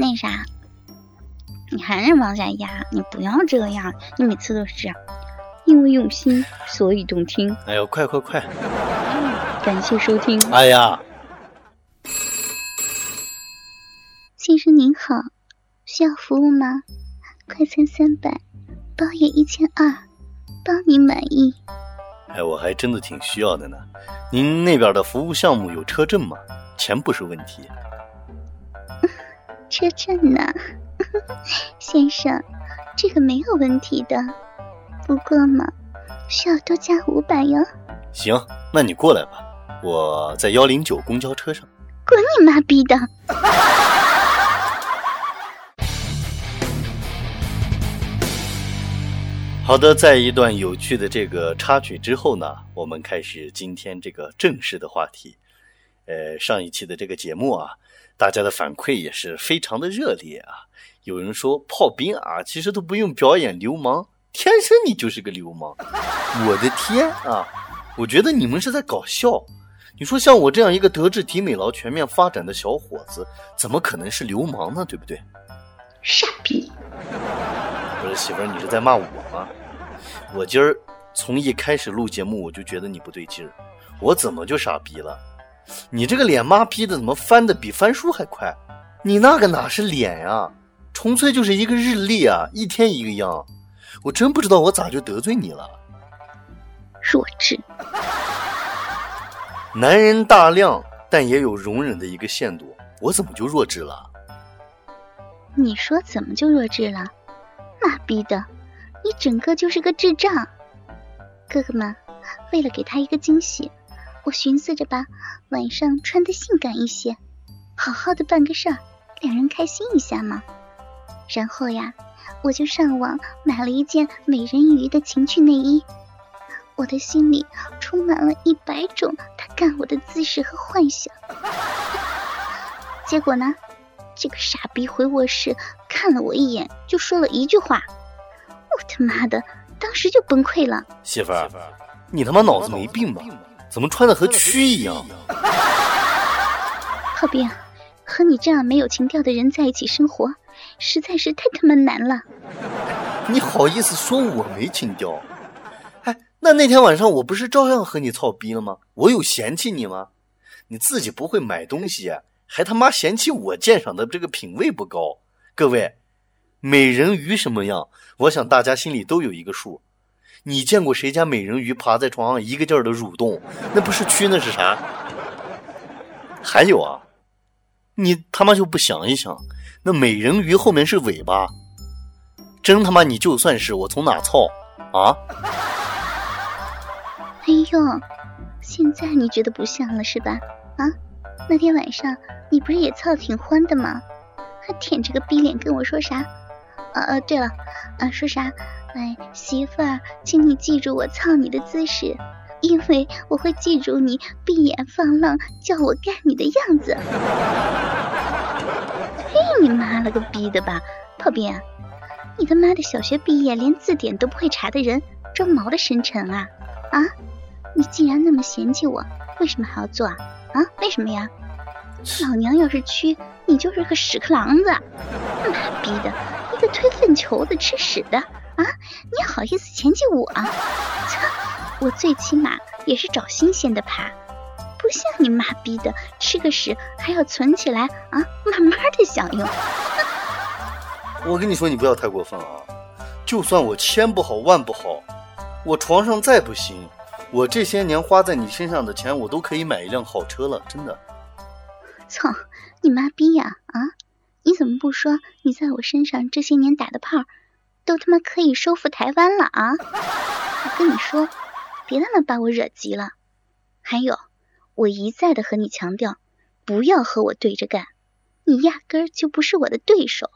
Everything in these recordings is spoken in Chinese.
那啥，你还是往下压，你不要这样，你每次都是这样。因为用心，所以动听。哎呦，快快快！感谢收听。哎呀，先生您好，需要服务吗？快餐三百，包夜一千二，包你满意。哎，我还真的挺需要的呢。您那边的服务项目有车震吗？钱不是问题。车震呢，先生，这个没有问题的。不过嘛，需要多加五百哟。行，那你过来吧，我在幺零九公交车上。滚你妈逼的！好的，在一段有趣的这个插曲之后呢，我们开始今天这个正式的话题。呃，上一期的这个节目啊，大家的反馈也是非常的热烈啊。有人说炮兵啊，其实都不用表演流氓。天生你就是个流氓，我的天啊！我觉得你们是在搞笑。你说像我这样一个德智体美劳全面发展的小伙子，怎么可能是流氓呢？对不对？傻逼！不是媳妇儿，你是在骂我吗？我今儿从一开始录节目我就觉得你不对劲儿，我怎么就傻逼了？你这个脸妈逼的怎么翻的比翻书还快？你那个哪是脸呀，纯粹就是一个日历啊，一天一个样。我真不知道我咋就得罪你了，弱智。男人大量，但也有容忍的一个限度。我怎么就弱智了？你说怎么就弱智了？妈逼的，你整个就是个智障。哥哥们，为了给他一个惊喜，我寻思着吧，晚上穿的性感一些，好好的办个事儿，两人开心一下嘛。然后呀。我就上网买了一件美人鱼的情趣内衣，我的心里充满了一百种他干我的姿势和幻想。结果呢，这个傻逼回卧室看了我一眼，就说了一句话，我他妈的当时就崩溃了。媳妇儿，你他妈脑子没病吧？怎么穿的和蛆一样？浩斌，和你这样没有情调的人在一起生活。实在是太他妈难了！你好意思说我没情调？哎，那那天晚上我不是照样和你操逼了吗？我有嫌弃你吗？你自己不会买东西，还他妈嫌弃我鉴赏的这个品味不高。各位，美人鱼什么样？我想大家心里都有一个数。你见过谁家美人鱼爬在床上一个劲儿的蠕动？那不是蛆，那是啥？还有啊，你他妈就不想一想？那美人鱼后面是尾巴，真他妈你就算是我从哪操啊？哎呦，现在你觉得不像了是吧？啊，那天晚上你不是也操挺欢的吗？还舔着个逼脸跟我说啥？呃呃，对了，啊说啥？哎，媳妇儿，请你记住我操你的姿势，因为我会记住你闭眼放浪叫我干你的样子。你妈了个逼的吧，炮兵！你他妈的小学毕业连字典都不会查的人，装毛的深沉啊啊！你既然那么嫌弃我，为什么还要做啊？啊，为什么呀？老娘要是蛆，你就是个屎壳郎子！妈逼的，一个推粪球子吃屎的啊！你好意思嫌弃我？操！我最起码也是找新鲜的爬。不像你妈逼的，吃个屎还要存起来啊，慢慢的享用。我跟你说，你不要太过分啊！就算我千不好万不好，我床上再不行，我这些年花在你身上的钱，我都可以买一辆好车了，真的。操你妈逼呀！啊，你怎么不说你在我身上这些年打的炮，都他妈可以收复台湾了啊？我跟你说，别他妈把我惹急了。还有。我一再的和你强调，不要和我对着干，你压根儿就不是我的对手。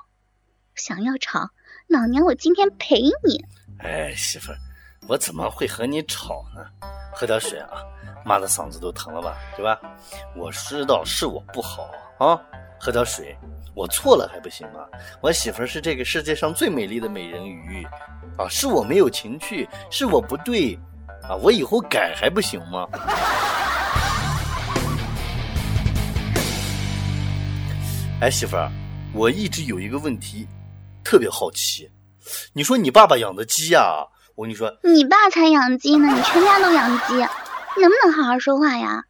想要吵，老娘我今天陪你。哎，媳妇儿，我怎么会和你吵呢？喝点水啊，妈的嗓子都疼了吧，对吧？我知道是我不好啊，喝点水。我错了还不行吗？我媳妇儿是这个世界上最美丽的美人鱼啊，是我没有情趣，是我不对啊，我以后改还不行吗？哎，媳妇儿，我一直有一个问题，特别好奇。你说你爸爸养的鸡呀？我跟你说，你爸才养鸡呢，你全家都养鸡，能不能好好说话呀？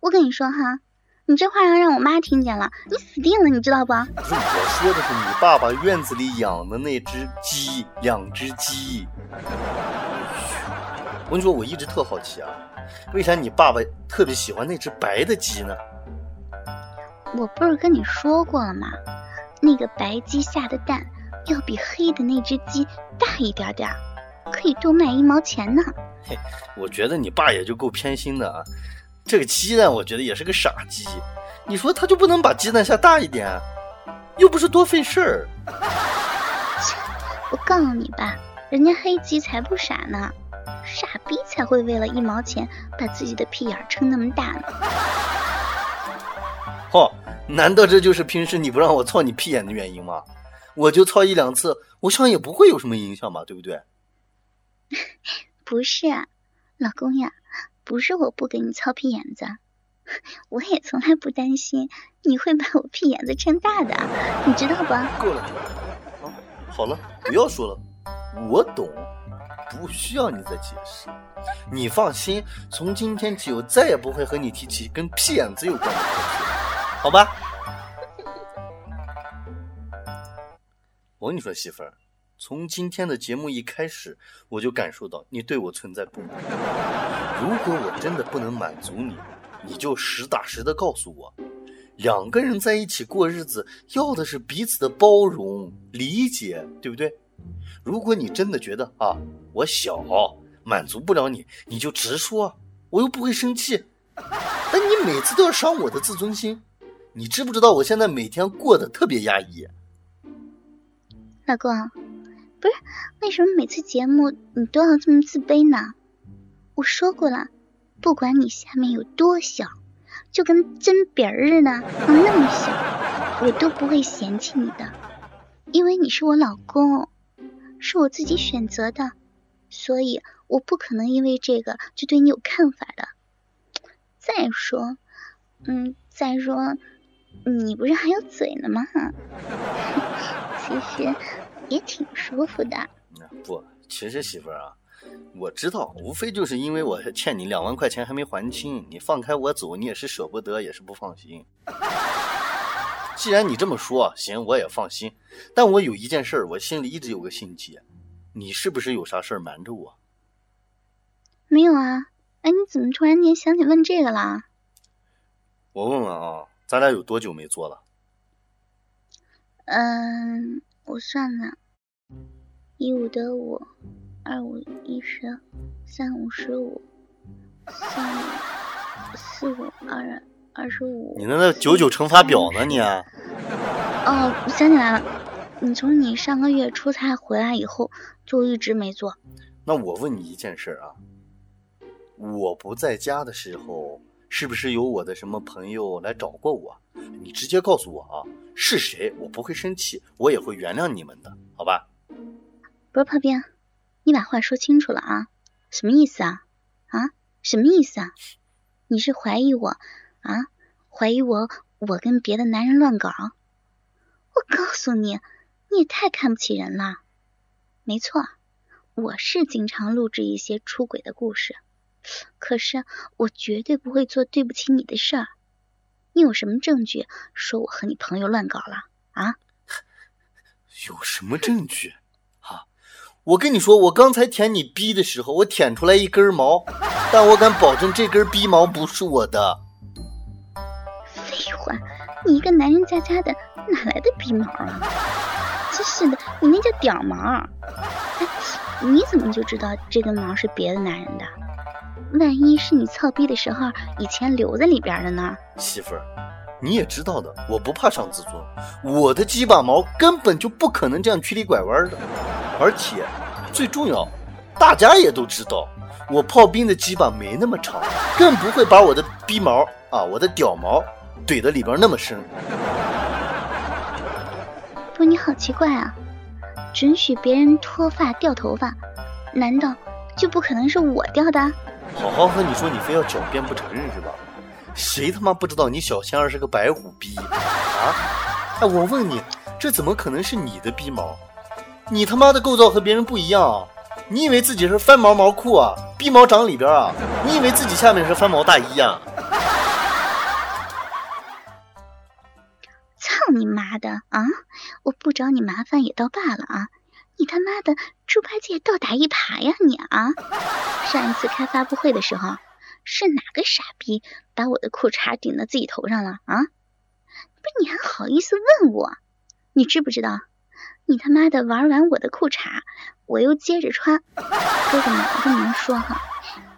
我跟你说哈，你这话要让我妈听见了，你死定了，你知道不？不是我说的是你爸爸院子里养的那只鸡，两只鸡。我跟你说，我一直特好奇啊，为啥你爸爸特别喜欢那只白的鸡呢？我不是跟你说过了吗？那个白鸡下的蛋要比黑的那只鸡大一点点，可以多卖一毛钱呢。嘿，我觉得你爸也就够偏心的啊。这个鸡蛋，我觉得也是个傻鸡。你说他就不能把鸡蛋下大一点？又不是多费事儿。我告诉你吧，人家黑鸡才不傻呢，傻逼才会为了一毛钱把自己的屁眼撑那么大呢。嚯！难道这就是平时你不让我操你屁眼的原因吗？我就操一两次，我想也不会有什么影响吧，对不对？不是啊，老公呀，不是我不给你操屁眼子，我也从来不担心你会把我屁眼子撑大的，你知道不？够了，啊，好了，不要说了，我懂，不需要你再解释。你放心，从今天起，我再也不会和你提起跟屁眼子有关的事题。好吧，我跟你说，媳妇儿，从今天的节目一开始，我就感受到你对我存在不满。如果我真的不能满足你，你就实打实的告诉我。两个人在一起过日子，要的是彼此的包容、理解，对不对？如果你真的觉得啊，我小满足不了你，你就直说，我又不会生气。但你每次都要伤我的自尊心。你知不知道我现在每天过得特别压抑？老公，不是为什么每次节目你都要这么自卑呢？我说过了，不管你下面有多小，就跟针鼻儿似的，那么小，我都不会嫌弃你的，因为你是我老公，是我自己选择的，所以我不可能因为这个就对你有看法的。再说，嗯，再说。你不是还有嘴呢吗？其实也挺舒服的。不，其实媳妇儿啊，我知道，无非就是因为我欠你两万块钱还没还清，你放开我走，你也是舍不得，也是不放心。既然你这么说，行，我也放心。但我有一件事，我心里一直有个心结，你是不是有啥事儿瞒着我？没有啊。哎，你怎么突然间想起问这个了？我问问啊。咱俩有多久没做了？嗯，我算了，一五得五，二五一十，三五十五，三五四五二二十五。你那那九九乘法表呢？你？哦，想起来了，你从你上个月出差回来以后就一直没做。那我问你一件事啊，我不在家的时候。是不是有我的什么朋友来找过我？你直接告诉我啊，是谁？我不会生气，我也会原谅你们的，好吧？不是炮兵，你把话说清楚了啊！什么意思啊？啊？什么意思啊？你是怀疑我啊？怀疑我我跟别的男人乱搞？我告诉你，你也太看不起人了。没错，我是经常录制一些出轨的故事。可是我绝对不会做对不起你的事儿。你有什么证据说我和你朋友乱搞了啊？有什么证据啊？我跟你说，我刚才舔你逼的时候，我舔出来一根毛，但我敢保证这根逼毛不是我的。废话，你一个男人家家的，哪来的逼毛啊？真是的，你那叫屌毛。哎，你怎么就知道这根毛是别的男人的？万一是你操逼的时候以前留在里边的呢？媳妇儿，你也知道的，我不怕伤自尊，我的鸡巴毛根本就不可能这样曲里拐弯的，而且最重要，大家也都知道，我炮兵的鸡巴没那么长，更不会把我的逼毛啊，我的屌毛怼的里边那么深。不，你好奇怪啊，准许别人脱发掉头发，难道就不可能是我掉的？好好和你说，你非要狡辩不承认是吧？谁他妈不知道你小仙儿是个白虎逼啊？哎，我问你，这怎么可能是你的逼毛？你他妈的构造和别人不一样啊！你以为自己是翻毛毛裤啊？逼毛长里边啊？你以为自己下面是翻毛大衣啊？操你妈的啊！我不找你麻烦也倒罢了啊！你他妈的猪八戒倒打一耙呀你啊！上一次开发布会的时候，是哪个傻逼把我的裤衩顶到自己头上了啊？不是你还好意思问我？你知不知道？你他妈的玩完我的裤衩，我又接着穿。哥哥们，我跟你们说哈，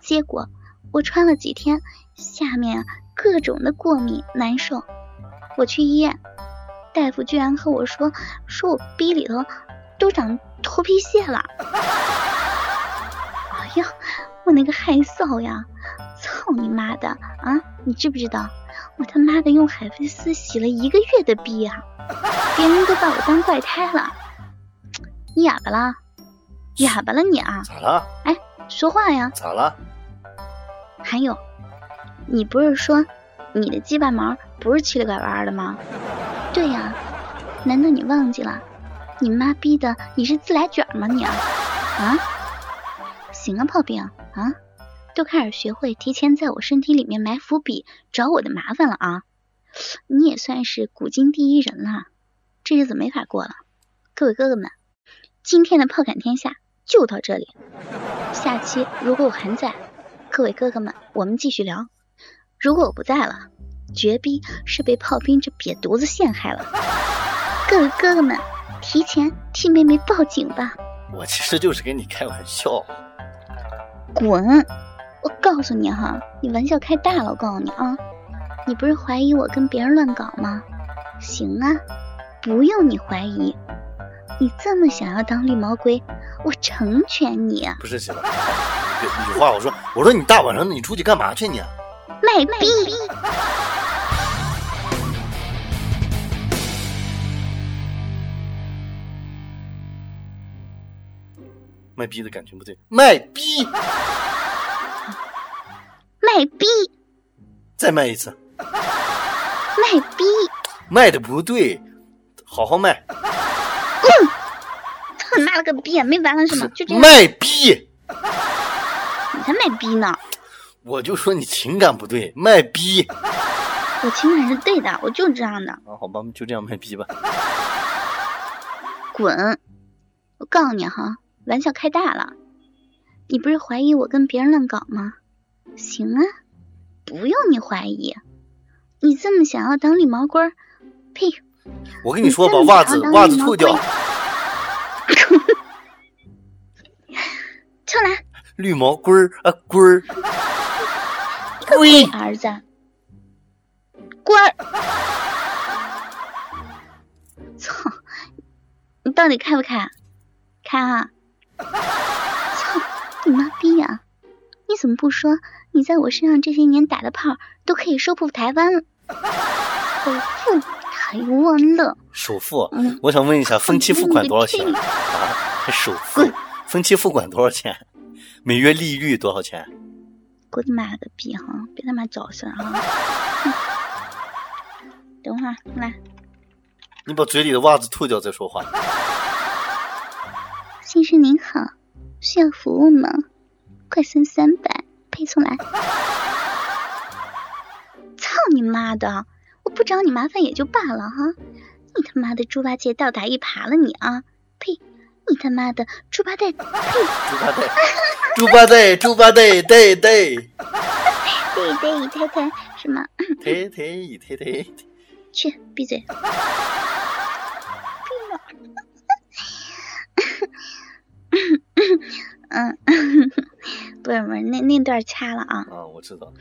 结果我穿了几天，下面各种的过敏难受。我去医院，大夫居然和我说，说我逼里头都长头皮屑了。哎呀，我那个害臊呀！操你妈的啊！你知不知道，我他妈的用海飞丝洗了一个月的逼啊！别人都把我当怪胎了，你哑巴了？哑巴了你啊？咋了？哎，说话呀！咋了？还有，你不是说你的鸡巴毛不是七里拐弯的吗？对呀，难道你忘记了？你妈逼的你是自来卷吗你啊？啊？行啊，炮兵啊，都开始学会提前在我身体里面埋伏笔，找我的麻烦了啊！你也算是古今第一人了，这日子没法过了。各位哥哥们，今天的炮杆天下就到这里。下期如果我还在，各位哥哥们，我们继续聊。如果我不在了，绝逼是被炮兵这瘪犊子陷害了。各位哥哥们，提前替妹妹报警吧。我其实就是跟你开玩笑。滚！我告诉你哈，你玩笑开大了。我告诉你啊。你不是怀疑我跟别人乱搞吗？行啊，不用你怀疑。你这么想要当绿毛龟，我成全你。不是媳妇，有话我说，我说你大晚上的你出去干嘛去你？卖逼！卖逼的感觉不对，卖逼！卖逼！再卖一次。卖逼！卖的不对，好好卖。嗯，操你妈了个逼，没完了是吗？就这样。卖逼！你才卖逼呢！我就说你情感不对，卖逼。我情感是对的，我就这样的。啊，好吧，就这样卖逼吧。滚！我告诉你哈，玩笑开大了。你不是怀疑我跟别人乱搞吗？行啊，不用你怀疑。你这么想要当绿毛龟儿？呸！我跟你说，把袜子袜子脱掉。出来！绿毛龟儿啊，龟儿，龟儿子，龟儿！操！你到底开不开？开啊！操 你妈逼呀！你怎么不说？你在我身上这些年打的炮都可以收复台湾了，收复台湾了。首付？我想问一下，分期付款多少钱啊？首付？分期付款多少钱？每月利率多少钱？滚你妈个逼哈！别他妈找事啊！等会儿来。你把嘴里的袜子吐掉再说话。先生您好，需要服务吗？快三三百。配送来！操你妈的！我不找你麻烦也就罢了哈，你他妈的猪八戒倒打一耙了你啊！呸！你他妈的猪八戒！呸！猪八戒！猪八戒！对对。对 对，太太什么？太太太太。去闭嘴！嗯。不是不是，那那段掐了啊！啊，我知道。